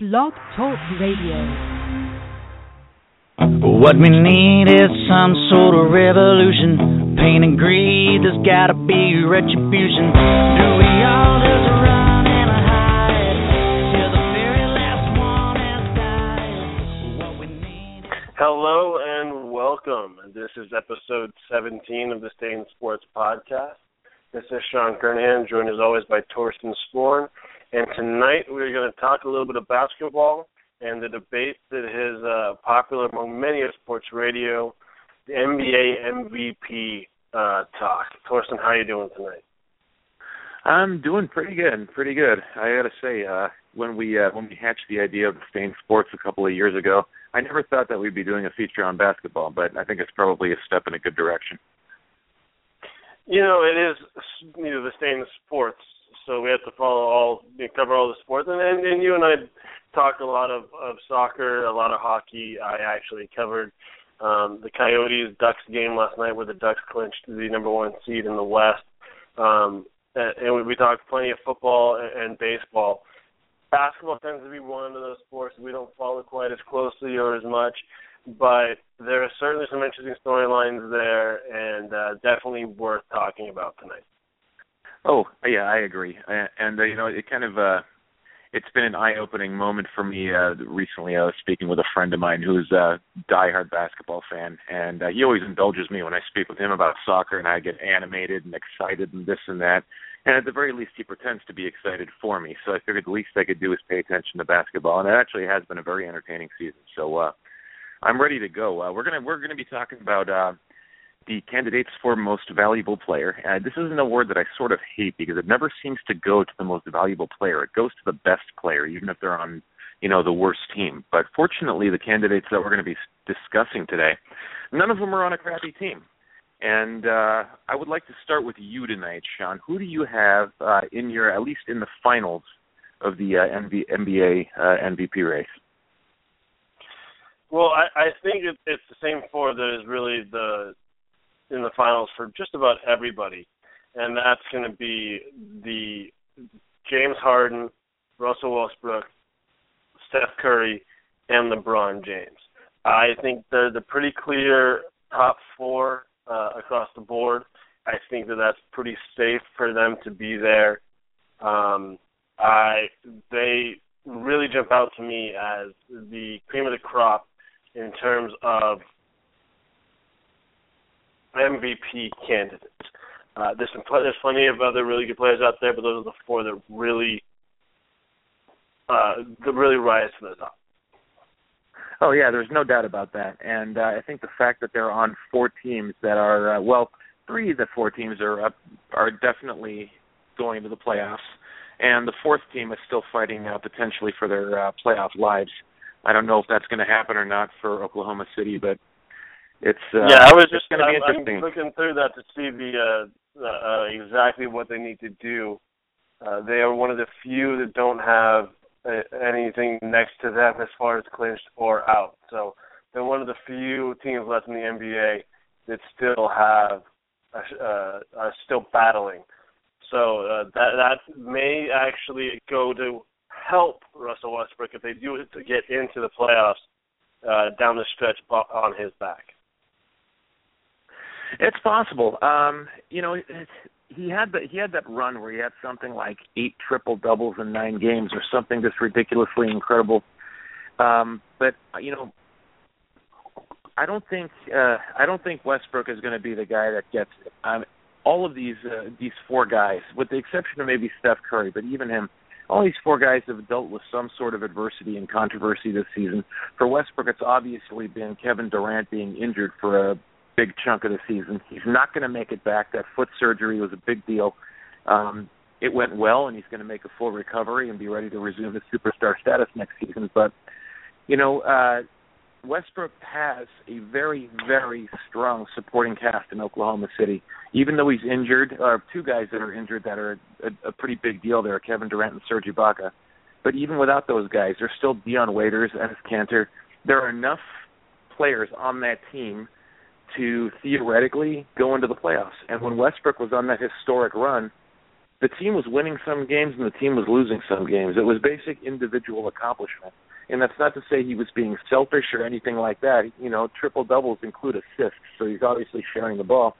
Blog Talk Radio. What we need is some sort of revolution. Pain and greed, there's gotta be retribution. Do we all just run and hide till the very last one has died? What we need. Hello and welcome. This is episode 17 of the Stain Sports podcast. This is Shaun Kernahan, joined as always by Torsten Sporn. And tonight we're going to talk a little bit of basketball and the debate that is uh, popular among many of sports radio, the NBA MVP uh, talk. Torsten, how are you doing tonight? I'm doing pretty good, pretty good. I got to say, uh, when we uh, when we hatched the idea of Stain Sports a couple of years ago, I never thought that we'd be doing a feature on basketball, but I think it's probably a step in a good direction. You know, it is you know the Stain Sports so we have to follow all, cover all the sports. And, and, and you and I talked a lot of, of soccer, a lot of hockey. I actually covered um, the Coyotes Ducks game last night, where the Ducks clinched the number one seed in the West. Um, and we, we talked plenty of football and, and baseball. Basketball tends to be one of those sports we don't follow quite as closely or as much, but there are certainly some interesting storylines there, and uh, definitely worth talking about tonight. Oh yeah, I agree. And uh, you know, it kind of uh, it's been an eye-opening moment for me uh, recently. I was speaking with a friend of mine who's a diehard basketball fan, and uh, he always indulges me when I speak with him about soccer, and I get animated and excited and this and that. And at the very least, he pretends to be excited for me. So I figured the least I could do is pay attention to basketball, and it actually has been a very entertaining season. So uh, I'm ready to go. Uh, we're gonna we're gonna be talking about. Uh, the candidates for most valuable player. Uh, this is an award that I sort of hate because it never seems to go to the most valuable player. It goes to the best player, even if they're on, you know, the worst team. But fortunately, the candidates that we're going to be discussing today, none of them are on a crappy team. And uh, I would like to start with you tonight, Shaun. Who do you have uh, in your, at least in the finals of the uh, MV, NBA uh, MVP race? Well, I, I think it, it's the same four that is really the in the finals for just about everybody, and that's going to be the James Harden, Russell Westbrook, Steph Curry, and LeBron James. I think they're the pretty clear top four uh, across the board. I think that that's pretty safe for them to be there. Um, I they really jump out to me as the cream of the crop in terms of MVP candidates. Uh, there's some there's plenty of other really good players out there, but those are the four that really uh, that really rise to the top. Oh yeah, there's no doubt about that, and uh, I think the fact that they're on four teams that are uh, well, three of the four teams are up are definitely going to the playoffs, and the fourth team is still fighting uh, potentially for their uh, playoff lives. I don't know if that's going to happen or not for Oklahoma City, but it's uh, yeah, I was just going to be interesting. I'm looking through that to see the uh, uh, exactly what they need to do. Uh, they are one of the few that don't have uh, anything next to them as far as clinched or out. So they're one of the few teams left in the NBA that still have uh, are still battling. So uh, that that may actually go to help Russell Westbrook if they do it to get into the playoffs uh, down the stretch on his back. It's possible. Um, you know, he had the he had that run where he had something like eight triple doubles in nine games or something just ridiculously incredible. Um, but you know, I don't think uh, I don't think Westbrook is going to be the guy that gets um, all of these uh, these four guys, with the exception of maybe Steph Curry, but even him. All these four guys have dealt with some sort of adversity and controversy this season. For Westbrook, it's obviously been Kevin Durant being injured for a big chunk of the season. He's not going to make it back. That foot surgery was a big deal. Um, it went well, and he's going to make a full recovery and be ready to resume his superstar status next season. But you know, uh, Westbrook has a very, very strong supporting cast in Oklahoma City. Even though he's injured, or two guys that are injured that are a, a pretty big deal there, Kevin Durant and Serge Ibaka. But even without those guys, there's still Dion Waiters, Enes Kanter. There are enough players on that team to theoretically go into the playoffs. And when Westbrook was on that historic run, the team was winning some games and the team was losing some games. It was basic individual accomplishment. And that's not to say he was being selfish or anything like that. You know, triple doubles include assists, so he's obviously sharing the ball.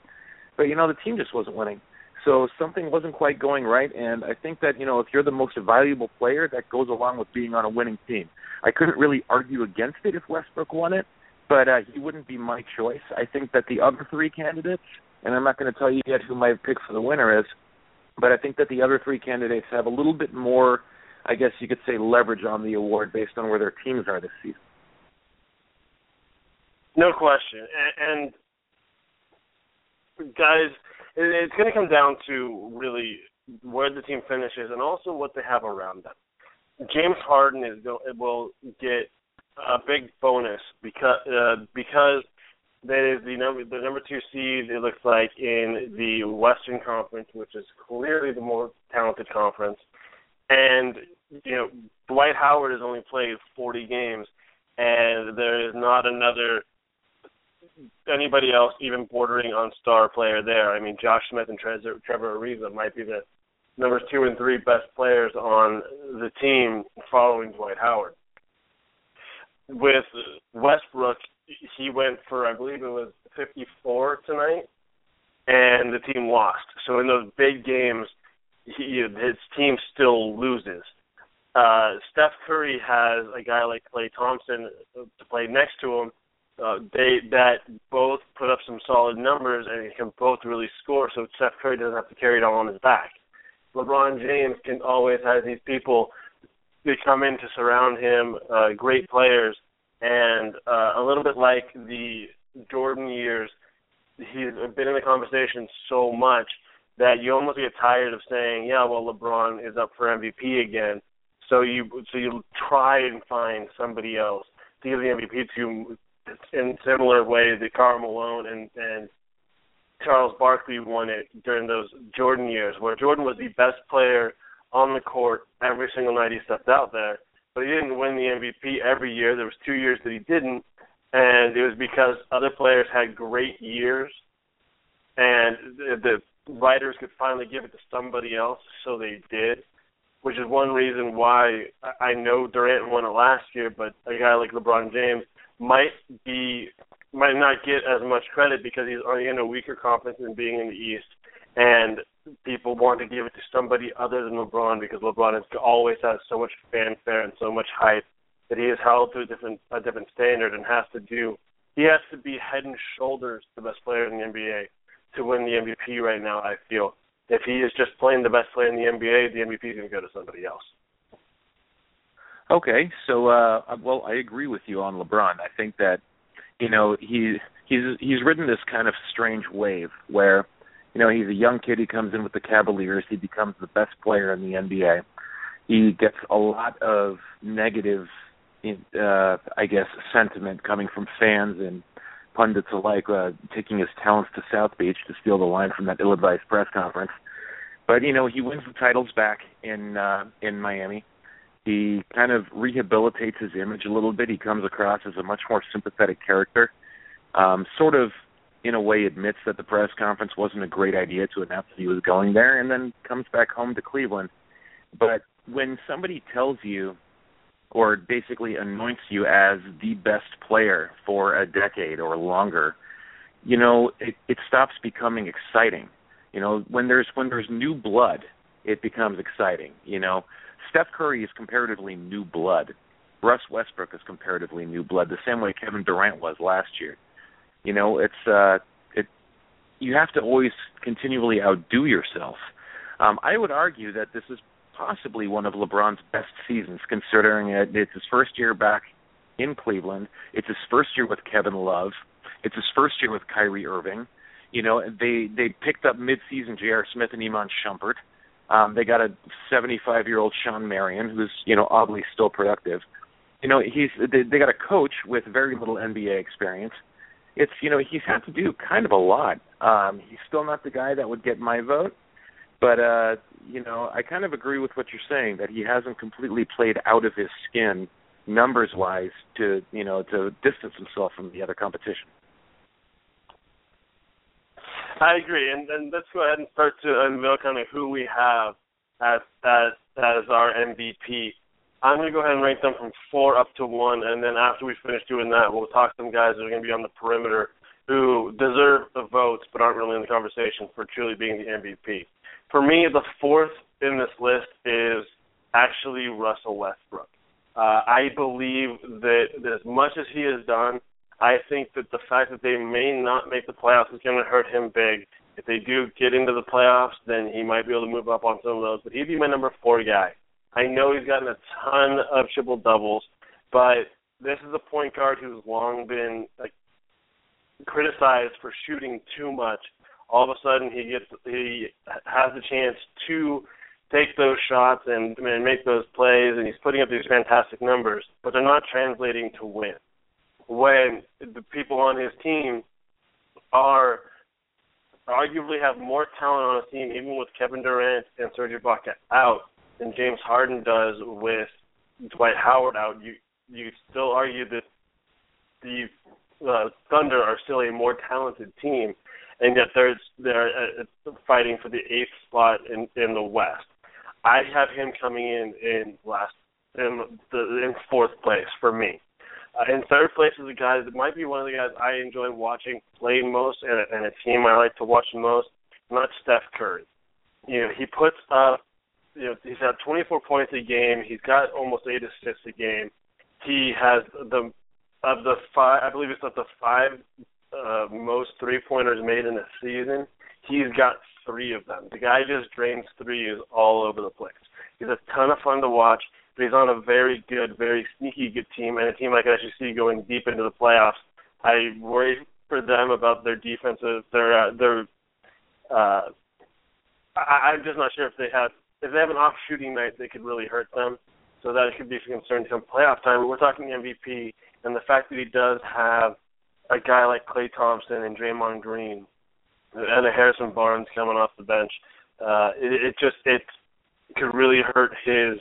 But you know, the team just wasn't winning. So something wasn't quite going right, and I think that you know if you're the most valuable player, that goes along with being on a winning team. I couldn't really argue against it if Westbrook won it, but uh, he wouldn't be my choice. I think that the other three candidates, and I'm not going to tell you yet who my pick for the winner is, but I think that the other three candidates have a little bit more, I guess you could say, leverage on the award based on where their teams are this season. No question, and, and guys, it's going to come down to really where the team finishes and also what they have around them. James Harden is go, will get a big bonus because uh, because that is the number the number two seed. It looks like in the Western Conference, which is clearly the more talented conference, and you know Dwight Howard has only played 40 games, and there is not another anybody else even bordering on star player there. I mean, Josh Smith and Trevor, Trevor Ariza might be the numbers two and three best players on the team following Dwight Howard. With Westbrook, he went for I believe it was 54 tonight, and the team lost. So in those big games, he, his team still loses. Uh, Steph Curry has a guy like Klay Thompson to play next to him. Uh, they that both put up some solid numbers and can both really score. So Steph Curry doesn't have to carry it all on his back. LeBron James can always have these people that come in to surround him, uh, great players and uh, a little bit like the Jordan years, he's been in the conversation so much that you almost get tired of saying, "Yeah, well, LeBron is up for MVP again." So you so you try and find somebody else to give the MVP to in similar way that Karl Malone and and Charles Barkley won it during those Jordan years, where Jordan was the best player on the court every single night he stepped out there but he didn't win the MVP every year. There was two years that he didn't, and it was because other players had great years, and the, the writers could finally give it to somebody else, so they did. Which is one reason why I know Durant won it last year, but a guy like LeBron James might be might not get as much credit because he's in a weaker conference than being in the East, and people want to give it to somebody other than LeBron because LeBron has always has so much fanfare and so much hype that he is held to a different a different standard and has to do he has to be head and shoulders the best player in the NBA to win the MVP right now, I feel. If he is just playing the best player in the NBA, the MVP is going to go to somebody else. Okay, so uh well, I agree with you on LeBron. I think that you know he he's he's ridden this kind of strange wave where you know, he's a young kid. He comes in with the Cavaliers. He becomes the best player in the NBA. He gets a lot of negative, uh, I guess, sentiment coming from fans and pundits alike, uh, taking his talents to South Beach to steal the line from that ill-advised press conference. But you know, he wins the titles back in uh, in Miami. He kind of rehabilitates his image a little bit. He comes across as a much more sympathetic character. Um, sort of in a way admits that the press conference wasn't a great idea to announce that he was going there and then comes back home to Cleveland. But when somebody tells you or basically anoints you as the best player for a decade or longer, you know, it, it stops becoming exciting. You know, when there's when there's new blood, it becomes exciting. You know, Steph Curry is comparatively new blood. Russ Westbrook is comparatively new blood, the same way Kevin Durant was last year. You know, it's uh it you have to always continually outdo yourself. Um I would argue that this is possibly one of LeBron's best seasons considering it, it's his first year back in Cleveland. It's his first year with Kevin Love. It's his first year with Kyrie Irving. You know, they they picked up midseason J.R. Smith and Iman Shumpert. Um, they got a 75 year old Shawn Marion, who's you know oddly still productive. You know, he's they, they got a coach with very little NBA experience it's you know he's had to do kind of a lot. Um, he's still not the guy that would get my vote, but uh, you know I kind of agree with what you're saying that he hasn't completely played out of his skin numbers wise to you know to distance himself from the other competition. I agree, and and let's go ahead and start to unveil kind of who we have as as as our MVP. I'm going to go ahead and rank them from four up to one, and then after we finish doing that, we'll talk to some guys that are going to be on the perimeter who deserve the votes but aren't really in the conversation for truly being the MVP. For me, the fourth in this list is actually Russell Westbrook. Uh, I believe that, as much as he has done, I think that the fact that they may not make the playoffs is going to hurt him big. If they do get into the playoffs, then he might be able to move up on some of those. But he'd be my number four guy. I know he's gotten a ton of triple doubles, but this is a point guard who's long been like criticized for shooting too much. All of a sudden, he gets he has the chance to take those shots and, and make those plays, and he's putting up these fantastic numbers, but they're not translating to win. When the people on his team are arguably have more talent on his team, even with Kevin Durant and Serge Ibaka out, than James Harden does with Dwight Howard out, you you still argue that the uh, Thunder are still a more talented team, and yet they're they're uh, fighting for the eighth spot in in the West. I have him coming in in last in the in fourth place for me. Uh, in third place is a guy that might be one of the guys I enjoy watching play most, and and a team I like to watch most. Not Steph Curry. You know, he puts up. You know, he's had 24 points a game. He's got almost eight assists a game. He has the of the five. I believe it's of the five uh, most three pointers made in a season. He's got three of them. The guy just drains threes all over the place. He's a ton of fun to watch, but he's on a very good, very sneaky good team, and a team like SUC going deep into the playoffs. I worry for them about their defensive. Their uh, their. Uh, I, I'm just not sure if they have if they have an off shooting night, they could really hurt them. So that could be a concern come playoff time. We're talking MVP, and the fact that he does have a guy like Klay Thompson and Draymond Green and a Harrison Barnes coming off the bench, uh, it, it just it could really hurt his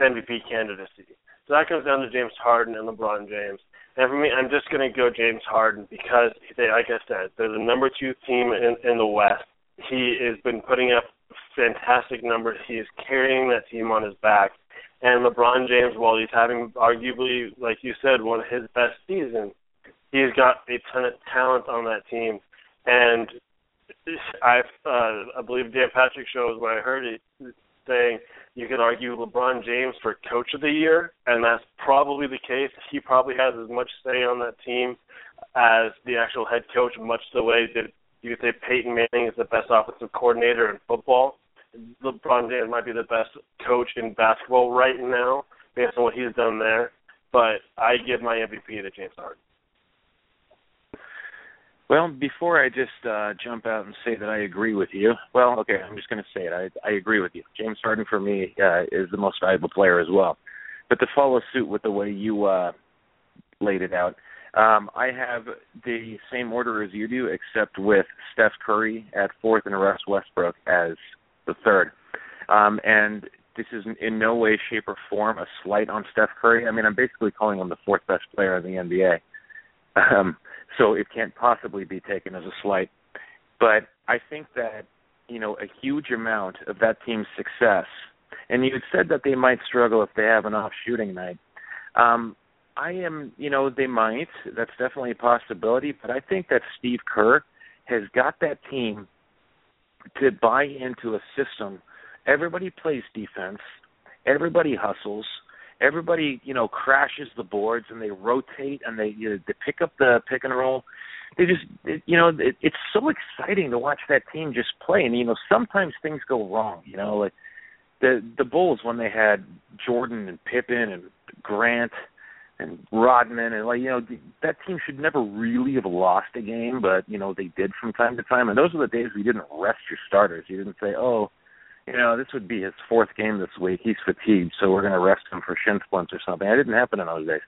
MVP candidacy. So that comes down to James Harden and LeBron James. And for me, I'm just going to go James Harden because, they, like I said, they're the number two team in, in the West. He has been putting up fantastic numbers. He is carrying that team on his back. And LeBron James, while he's having arguably, like you said, one of his best seasons, he's got a ton of talent on that team and I uh, I believe Dan Patrick show is where I heard it saying you could argue LeBron James for Coach of the Year, and that's probably the case. He probably has as much say on that team as the actual head coach, much the way that you could say Peyton Manning is the best offensive coordinator in football. LeBron James might be the best coach in basketball right now, based on what he's done there. But I give my MVP to James Harden. Well, before I just uh, jump out and say that I agree with you, well, okay, I'm just going to say it. I, I agree with you. James Harden for me uh, is the most valuable player as well. But to follow suit with the way you uh, laid it out, um, I have the same order as you do, except with Steph Curry at fourth and Russ Westbrook as the third. Um, and this is in no way, shape, or form a slight on Steph Curry. I mean, I'm basically calling him the fourth best player in the NBA. Um, so it can't possibly be taken as a slight. But I think that you know a huge amount of that team's success, and you had said that they might struggle if they have an off shooting night. Um, I am, you know, they might. That's definitely a possibility. But I think that Steve Kerr has got that team to buy into a system. Everybody plays defense. Everybody hustles everybody you know crashes the boards and they rotate and they you know, they pick up the pick and roll they just it, you know it, it's so exciting to watch that team just play and you know sometimes things go wrong you know like the the bulls when they had jordan and pippen and grant and rodman and like you know that team should never really have lost a game but you know they did from time to time and those are the days we didn't rest your starters you didn't say oh you know, this would be his fourth game this week. He's fatigued, so we're going to rest him for shin splints or something. That didn't happen in those days.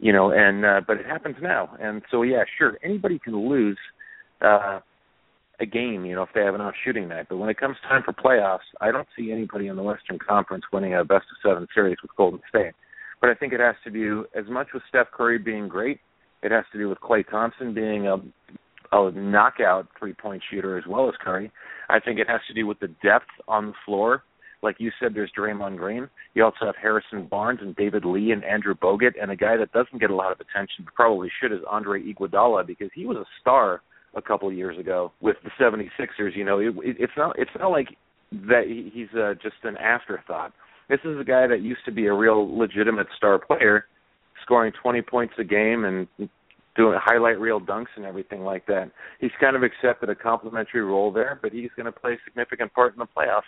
You know, and uh, but it happens now. And so yeah, sure, anybody can lose uh a game, you know, if they have an off shooting night. But when it comes time for playoffs, I don't see anybody in the Western Conference winning a best of seven series with Golden State. But I think it has to do as much with Steph Curry being great. It has to do with Klay Thompson being a a knockout three point shooter as well as Curry. I think it has to do with the depth on the floor. Like you said, there's Draymond Green. You also have Harrison Barnes and David Lee and Andrew Bogut, and a guy that doesn't get a lot of attention, but probably should, is Andre Iguodala because he was a star a couple of years ago with the 76ers. You know, it, it, it's not it's not like that he, he's uh, just an afterthought. This is a guy that used to be a real legitimate star player, scoring 20 points a game and doing highlight reel dunks and everything like that. He's kind of accepted a complimentary role there, but he's going to play a significant part in the playoffs.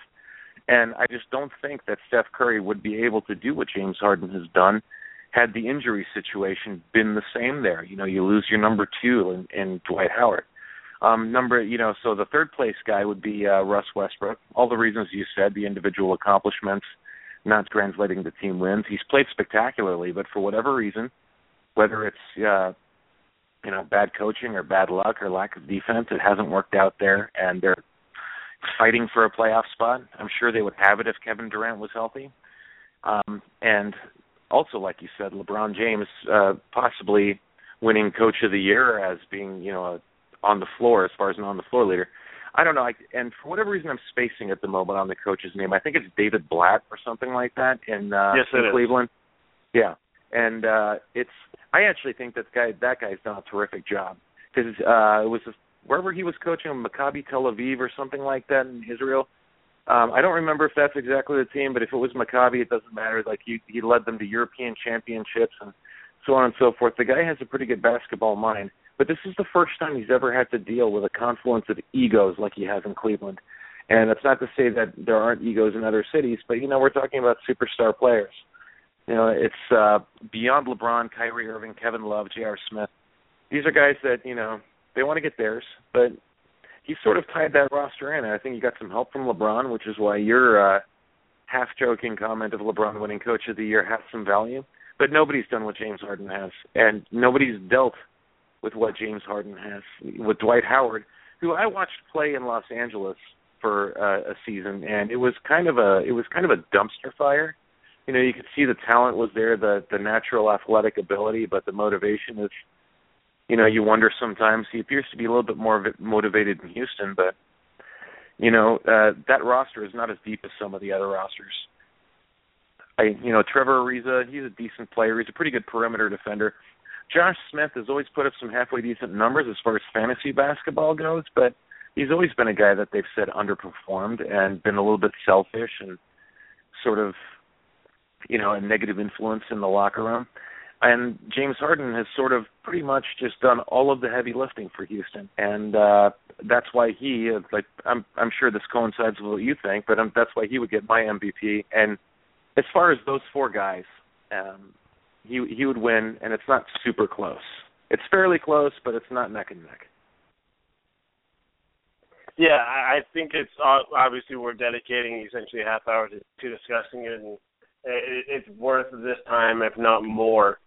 And I just don't think that Steph Curry would be able to do what James Harden has done had the injury situation been the same there. You know, you lose your number two in, in Dwight Howard. Um, number, you know, so the third place guy would be uh, Russ Westbrook. All the reasons you said, the individual accomplishments, not translating to team wins. He's played spectacularly, but for whatever reason, whether it's uh, you know bad coaching or bad luck or lack of defense, it hasn't worked out there, and they're fighting for a playoff spot. I'm sure they would have it if Kevin Durant was healthy. Um, and also, like you said, LeBron James uh, possibly winning Coach of the Year as being, you know, a, on the floor as far as an on the floor leader. I don't know. I, and for whatever reason, I'm spacing at the moment on the coach's name. I think it's David Blatt or something like that in, uh, yes, in Cleveland. Yeah, and uh, it's. I actually think that guy that guy's done a terrific job because uh, it was a wherever he was coaching, Maccabi Tel Aviv or something like that in Israel. Um, I don't remember if that's exactly the team, but if it was Maccabi, it doesn't matter. Like he he led them to European championships and so on and so forth. The guy has a pretty good basketball mind, but this is the first time he's ever had to deal with a confluence of egos like he has in Cleveland. And it's not to say that there aren't egos in other cities, but you know we're talking about superstar players. You know, it's uh, beyond LeBron, Kyrie Irving, Kevin Love, J.R. Smith. These are guys that you know they want to get theirs, but he sort of tied that roster in. I think he got some help from LeBron, which is why your uh, half joking comment of LeBron winning Coach of the Year has some value. But nobody's done what James Harden has, and nobody's dealt with what James Harden has with Dwight Howard, who I watched play in Los Angeles for uh, a season, and it was kind of a it was kind of a dumpster fire. You know, you could see the talent was there, the the natural athletic ability, but the motivation is you know, you wonder sometimes. He appears to be a little bit more motivated in Houston, but you know, uh, that roster is not as deep as some of the other rosters. I, you know, Trevor Ariza, he's a decent player. He's a pretty good perimeter defender. Josh Smith has always put up some halfway decent numbers as far as fantasy basketball goes, but he's always been a guy that they've said underperformed and been a little bit selfish and sort of, you know, a negative influence in the locker room and James Harden has sort of pretty much just done all of the heavy lifting for Houston, and uh, that's why he like I'm I'm sure this coincides with what you think, but um, that's why he would get my MVP. And as far as those four guys, um, he he would win, and it's not super close. It's fairly close, but it's not neck and neck. Yeah, I think it's uh, obviously we're dedicating essentially a half hour to, to discussing it, and it's worth this time, if not more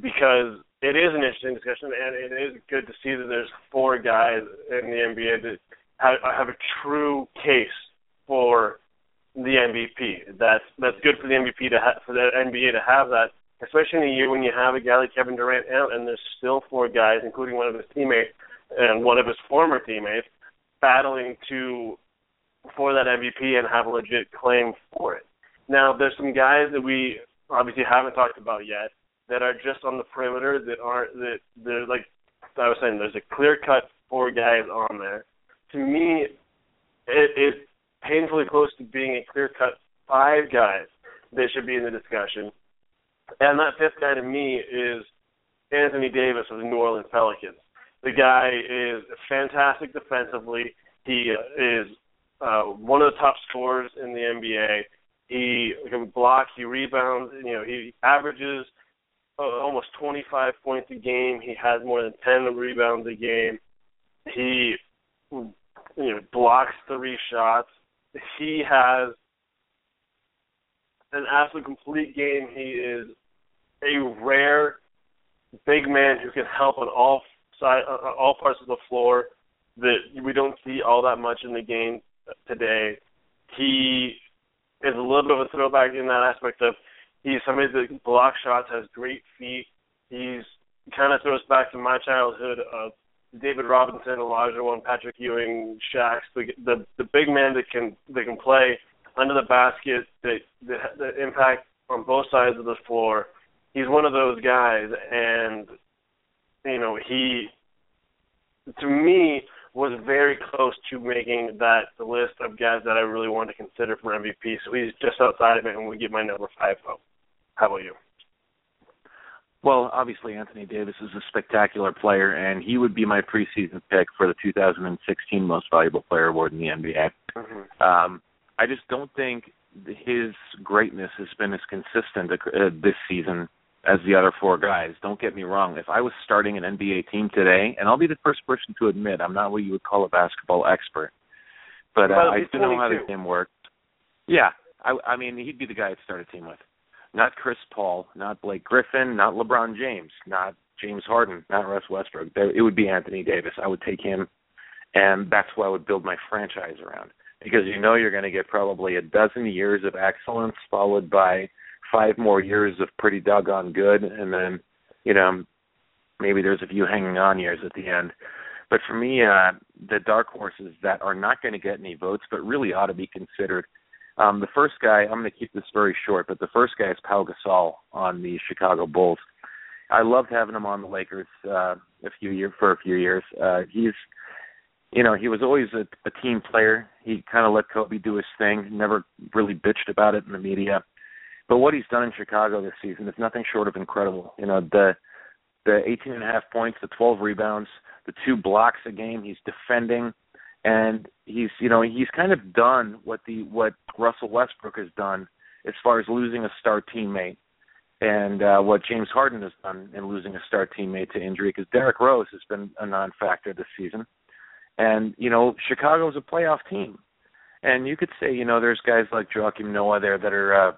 because it is an interesting discussion, and it is good to see that there's four guys in the NBA that have, have a true case for the MVP. That's that's good for the MVP to ha- for the NBA to have that, especially in a year when you have a guy like Kevin Durant out, and there's still four guys, including one of his teammates and one of his former teammates, battling to for that MVP and have a legit claim for it. Now, there's some guys that we obviously haven't talked about yet that are just on the perimeter that aren't that they're like I was saying. There's a clear cut four guys on there. To me, it is painfully close to being a clear cut five guys that should be in the discussion. And that fifth guy to me is Anthony Davis of the New Orleans Pelicans. The guy is fantastic defensively. He is uh, one of the top scorers in the NBA. He can block. He rebounds. You know, he averages uh, almost 25 points a game. He has more than 10 rebounds a game. He you know blocks three shots. He has an absolute complete game. He is a rare big man who can help on all side uh, uh, all parts of the floor that we don't see all that much in the game today. He is a little bit of a throwback in that aspect of He's somebody that blocks shots, has great feet. He's kind of throws back to my childhood of David Robinson, Olajuwon, Patrick Ewing, Shaq, the the the big men that can that can play under the basket, that the, the impact on both sides of the floor. He's one of those guys, and you know he, to me, was very close to making that the list of guys that I really want to consider for MVP. So he's just outside of it, and we get my number five vote. How about you? Well, obviously Anthony Davis is a spectacular player, and he would be my preseason pick for the 2016 Most Valuable Player award in the NBA. Mm-hmm. Um, I just don't think his greatness has been as consistent uh, this season as the other four guys. Don't get me wrong. If I was starting an NBA team today, and I'll be the first person to admit I'm not what you would call a basketball expert, but uh, I do know how the game works. Yeah, I, I mean he'd be the guy I'd start a team with. Not Chris Paul, not Blake Griffin, not LeBron James, not James Harden, not Russ Westbrook. It would be Anthony Davis. I would take him, and that's who I would build my franchise around because you know you're going to get probably a dozen years of excellence followed by five more years of pretty doggone good, and then you know maybe there's a few hanging on years at the end. But for me, uh, the dark horses that are not going to get any votes, but really ought to be considered um, the first guy, I'm going to keep this very short, but the first guy is Pau Gasol on the Chicago Bulls. I loved having him on the Lakers uh, a few years for a few years. Uh, he's, you know, he was always a, a team player. He kind of let Kobe do his thing. Never really bitched about it in the media. But what he's done in Chicago this season is nothing short of incredible. You know, the the 18 and a half points, the 12 rebounds, the two blocks a game. He's defending and he's you know he's kind of done what the what Russell Westbrook has done as far as losing a star teammate, and uh, what James Harden has done in losing a star teammate to injury because Derrick Rose has been a non-factor this season, and you know Chicago's a playoff team, and you could say you know there's guys like Joakim Noah there that are uh,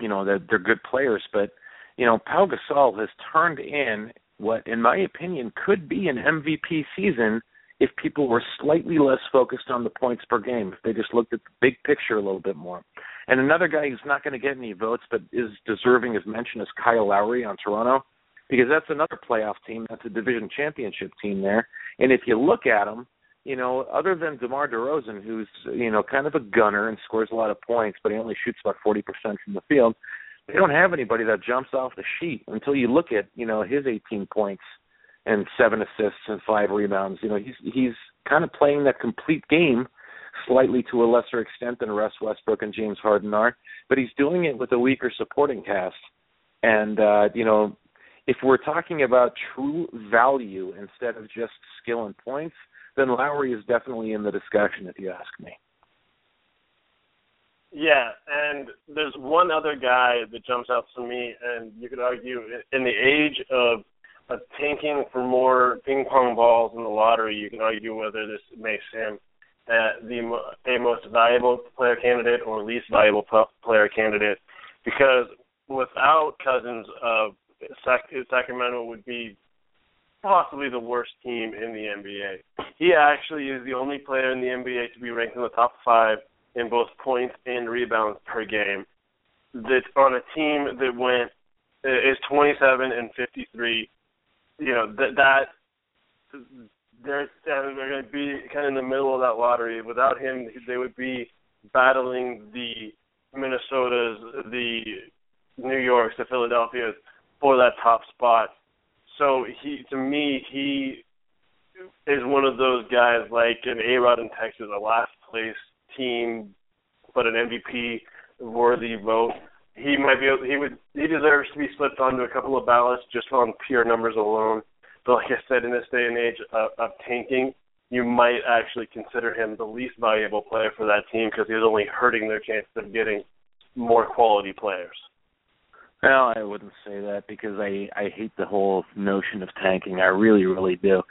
you know that they're good players, but you know Pau Gasol has turned in what in my opinion could be an MVP season if people were slightly less focused on the points per game, if they just looked at the big picture a little bit more. And another guy who's not going to get any votes but is deserving as mention is Kyle Lowry on Toronto, because that's another playoff team. That's a division championship team there. And if you look at them, you know, other than DeMar DeRozan, who's you know kind of a gunner and scores a lot of points, but he only shoots about forty percent from the field. They don't have anybody that jumps off the sheet until you look at you know his 18 points and seven assists and five rebounds. You know, he's he's kind of playing that complete game slightly to a lesser extent than Russ Westbrook and James Harden are, but he's doing it with a weaker supporting cast. And uh, you know, if we're talking about true value instead of just skill and points, then Lowry is definitely in the discussion if you ask me. Yeah, and there's one other guy that jumps out to me, and you could argue in the age of of tanking for more ping pong balls in the lottery, you can argue whether this makes him uh, the a most valuable player candidate or least valuable player candidate. Because without Cousins, uh, Sac- Sacramento would be possibly the worst team in the NBA. He actually is the only player in the NBA to be ranked in the top five in both points and rebounds per game. That on a team that went is 27 and 53 you know that that they're they're going to be kind of in the middle of that lottery. Without him, they would be battling the Minnesotas, the New Yorks, the Philadelphias for that top spot. So he, to me, he is one of those guys like an A Rod in Texas, a last place team, but an MVP worthy vote he might be able, he would he deserves to be slipped onto a couple of ballots just on pure numbers alone. But like I said, in this day and age of, of tanking, you might actually consider him the least valuable player for that team because he's only hurting their chances of getting more quality players. Well, I wouldn't say that because I I hate the whole notion of tanking. I really, really do.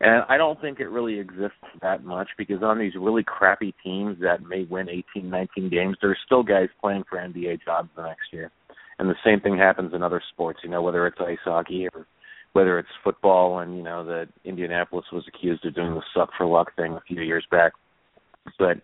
And I don't think it really exists that much because on these really crappy teams that may win 18, 19 games, there's still guys playing for NBA jobs the next year. And the same thing happens in other sports, you know, whether it's ice hockey or whether it's football and, you know, that Indianapolis was accused of doing the suck for luck thing a few years back. But,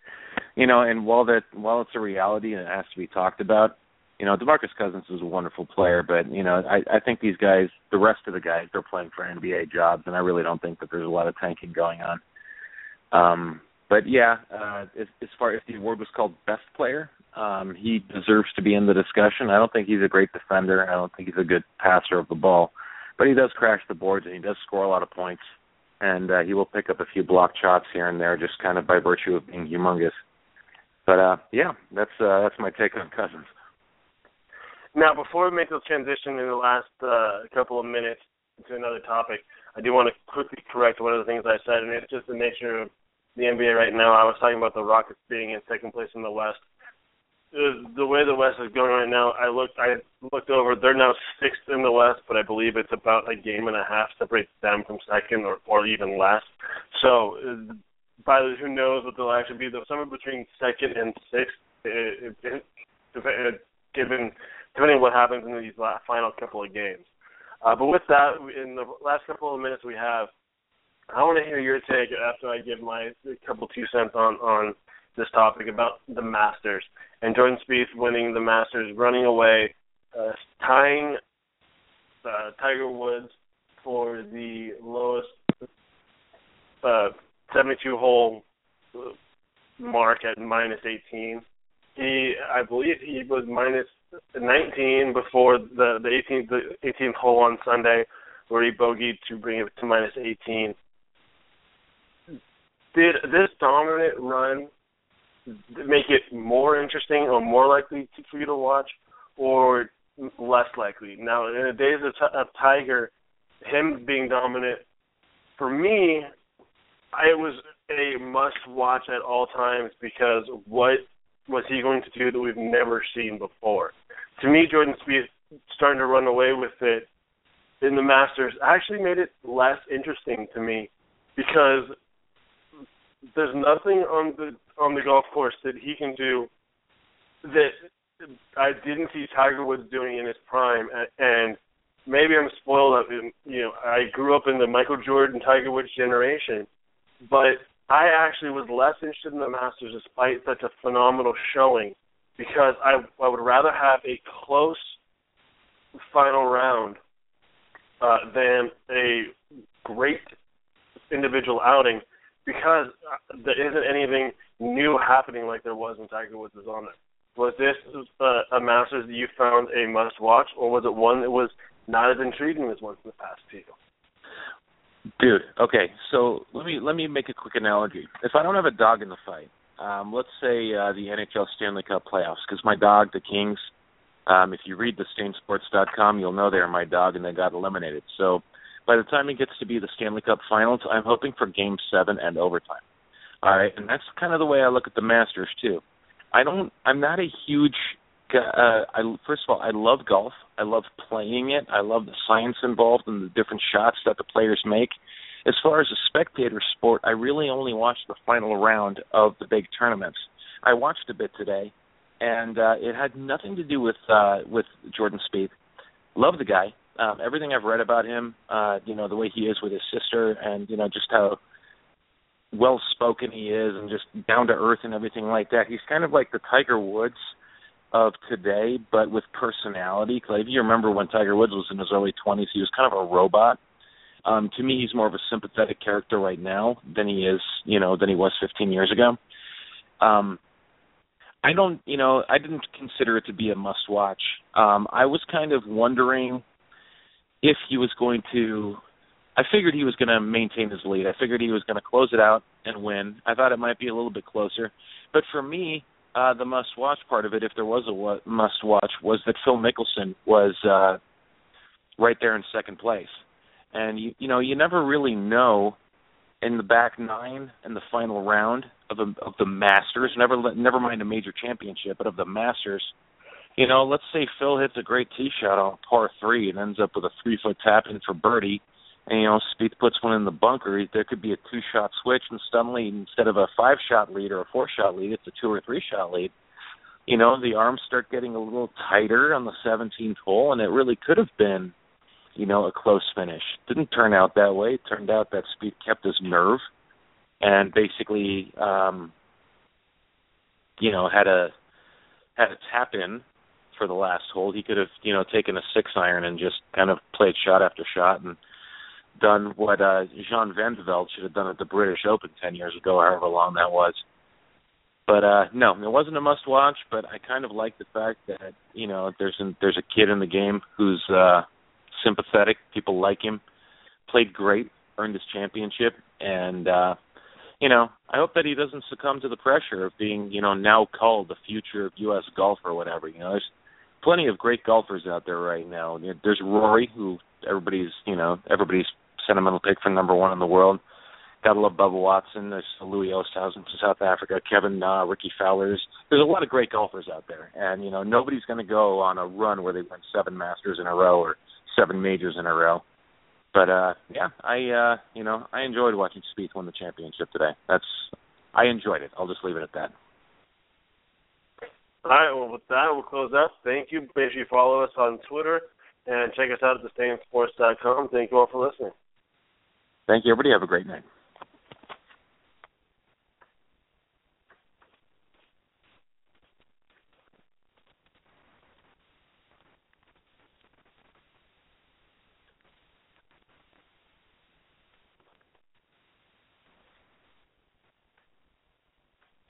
you know, and while that while it's a reality and it has to be talked about, you know, DeMarcus Cousins is a wonderful player, but you know, I, I think these guys, the rest of the guys, they're playing for NBA jobs, and I really don't think that there's a lot of tanking going on. Um, but yeah, uh, as, as far as the award was called best player, um, he deserves to be in the discussion. I don't think he's a great defender. I don't think he's a good passer of the ball, but he does crash the boards and he does score a lot of points, and uh, he will pick up a few block shots here and there, just kind of by virtue of being humongous. But uh, yeah, that's uh, that's my take on Cousins. Now, before we make the transition in the last uh, couple of minutes to another topic, I do want to quickly correct one of the things I said, and it's just the nature of the NBA right now. I was talking about the Rockets being in second place in the West. The, the way the West is going right now, I looked I looked over. They're now sixth in the West, but I believe it's about a game and a half separates them from second, or or even less. So, uh, by the, who knows what they'll actually be? Though somewhere between second and sixth, it, it, it, given depending on what happens in these last, final couple of games. Uh, but with that, in the last couple of minutes we have, I want to hear your take after I give my couple two cents on on this topic about the Masters and Jordan Spieth winning the Masters, running away, uh, tying uh, Tiger Woods for the lowest uh, 72 hole mark at minus 18. He, I believe, he was minus 19 before the the 18th the 18th hole on Sunday, where he bogeyed to bring it to minus 18. Did this dominant run make it more interesting or more likely to, for you to watch, or less likely? Now, in the days of, of Tiger, him being dominant, for me, I was a must watch at all times because what was he going to do that we've never seen before? To me, Jordan Spieth starting to run away with it in the Masters actually made it less interesting to me because there's nothing on the on the golf course that he can do that I didn't see Tiger Woods doing in his prime, and maybe I'm spoiled. Up you know, I grew up in the Michael Jordan, Tiger Woods generation, but I actually was less interested in the Masters despite such a phenomenal showing because I I would rather have a close final round uh, than a great individual outing because uh, there isn't anything new happening like there was when Tiger Woods was on it. Was this uh, a Masters that you found a must watch, or was it one that was not as intriguing as ones in the past to you? Dude, okay. So let me let me make a quick analogy. If I don't have a dog in the fight, um, let's say uh, the NHL Stanley Cup playoffs, because my dog, the Kings, um, if you read the stainsports.com, you'll know they're my dog and they got eliminated. So by the time it gets to be the Stanley Cup Finals, I'm hoping for Game Seven and overtime. All right, and that's kind of the way I look at the Masters too. I don't. I'm not a huge. Uh, I first of all, I love golf. I love playing it. I love the science involved and the different shots that the players make. As far as a spectator sport, I really only watch the final round of the big tournaments. I watched a bit today, and uh, it had nothing to do with uh, with Jordan Spieth. Love the guy. Um, everything I've read about him, uh, you know, the way he is with his sister, and you know, just how well spoken he is, and just down to earth and everything like that. He's kind of like the Tiger Woods of today, but with personality. Cause if you remember when Tiger Woods was in his early 20s, he was kind of a robot. Um, to me, he's more of a sympathetic character right now than he is, you know, than he was 15 years ago. Um, I don't, you know, I didn't consider it to be a must-watch. Um, I was kind of wondering if he was going to. I figured he was going to maintain his lead. I figured he was going to close it out and win. I thought it might be a little bit closer, but for me, uh, the must-watch part of it, if there was a must-watch, was that Phil Mickelson was uh, right there in second place, and you you know you never really know in the back nine in the final round of the of the Masters. Never never mind a major championship, but of the Masters. You know, let's say Phil hits a great tee shot on par three and ends up with a three foot tap in for birdie, and you know Spieth puts one in the bunker. There could be a two shot switch, and suddenly instead of a five shot lead or a four shot lead, it's a two or three shot lead. You know, the arms start getting a little tighter on the 17th hole, and it really could have been, you know, a close finish. Didn't turn out that way. It turned out that Spieth kept his nerve, and basically, um, you know, had a had a tap in for the last hole. He could have, you know, taken a six iron and just kind of played shot after shot and done what uh Jean Van de Velde should have done at the British Open ten years ago, however long that was. But uh no, it wasn't a must watch, but I kind of like the fact that, you know, there's an, there's a kid in the game who's uh sympathetic, people like him, played great, earned his championship and uh you know, I hope that he doesn't succumb to the pressure of being, you know, now called the future of US golf or whatever. You know, there's plenty of great golfers out there right now. There's Rory who everybody's, you know, everybody's sentimental pick for number one in the world. Gotta love Bubba Watson. There's Louis Oosthuizen from South Africa. Kevin Na, Rickie Fowler's. There's a lot of great golfers out there, and you know nobody's going to go on a run where they win seven Masters in a row or seven majors in a row. But uh yeah, I uh you know I enjoyed watching Spieth win the championship today. That's I enjoyed it. I'll just leave it at that. All right. Well, with that, we'll close up. Thank you. Make sure you follow us on Twitter and check us out at thestainsports.com. Thank you all for listening. Thank you, everybody. Have a great night.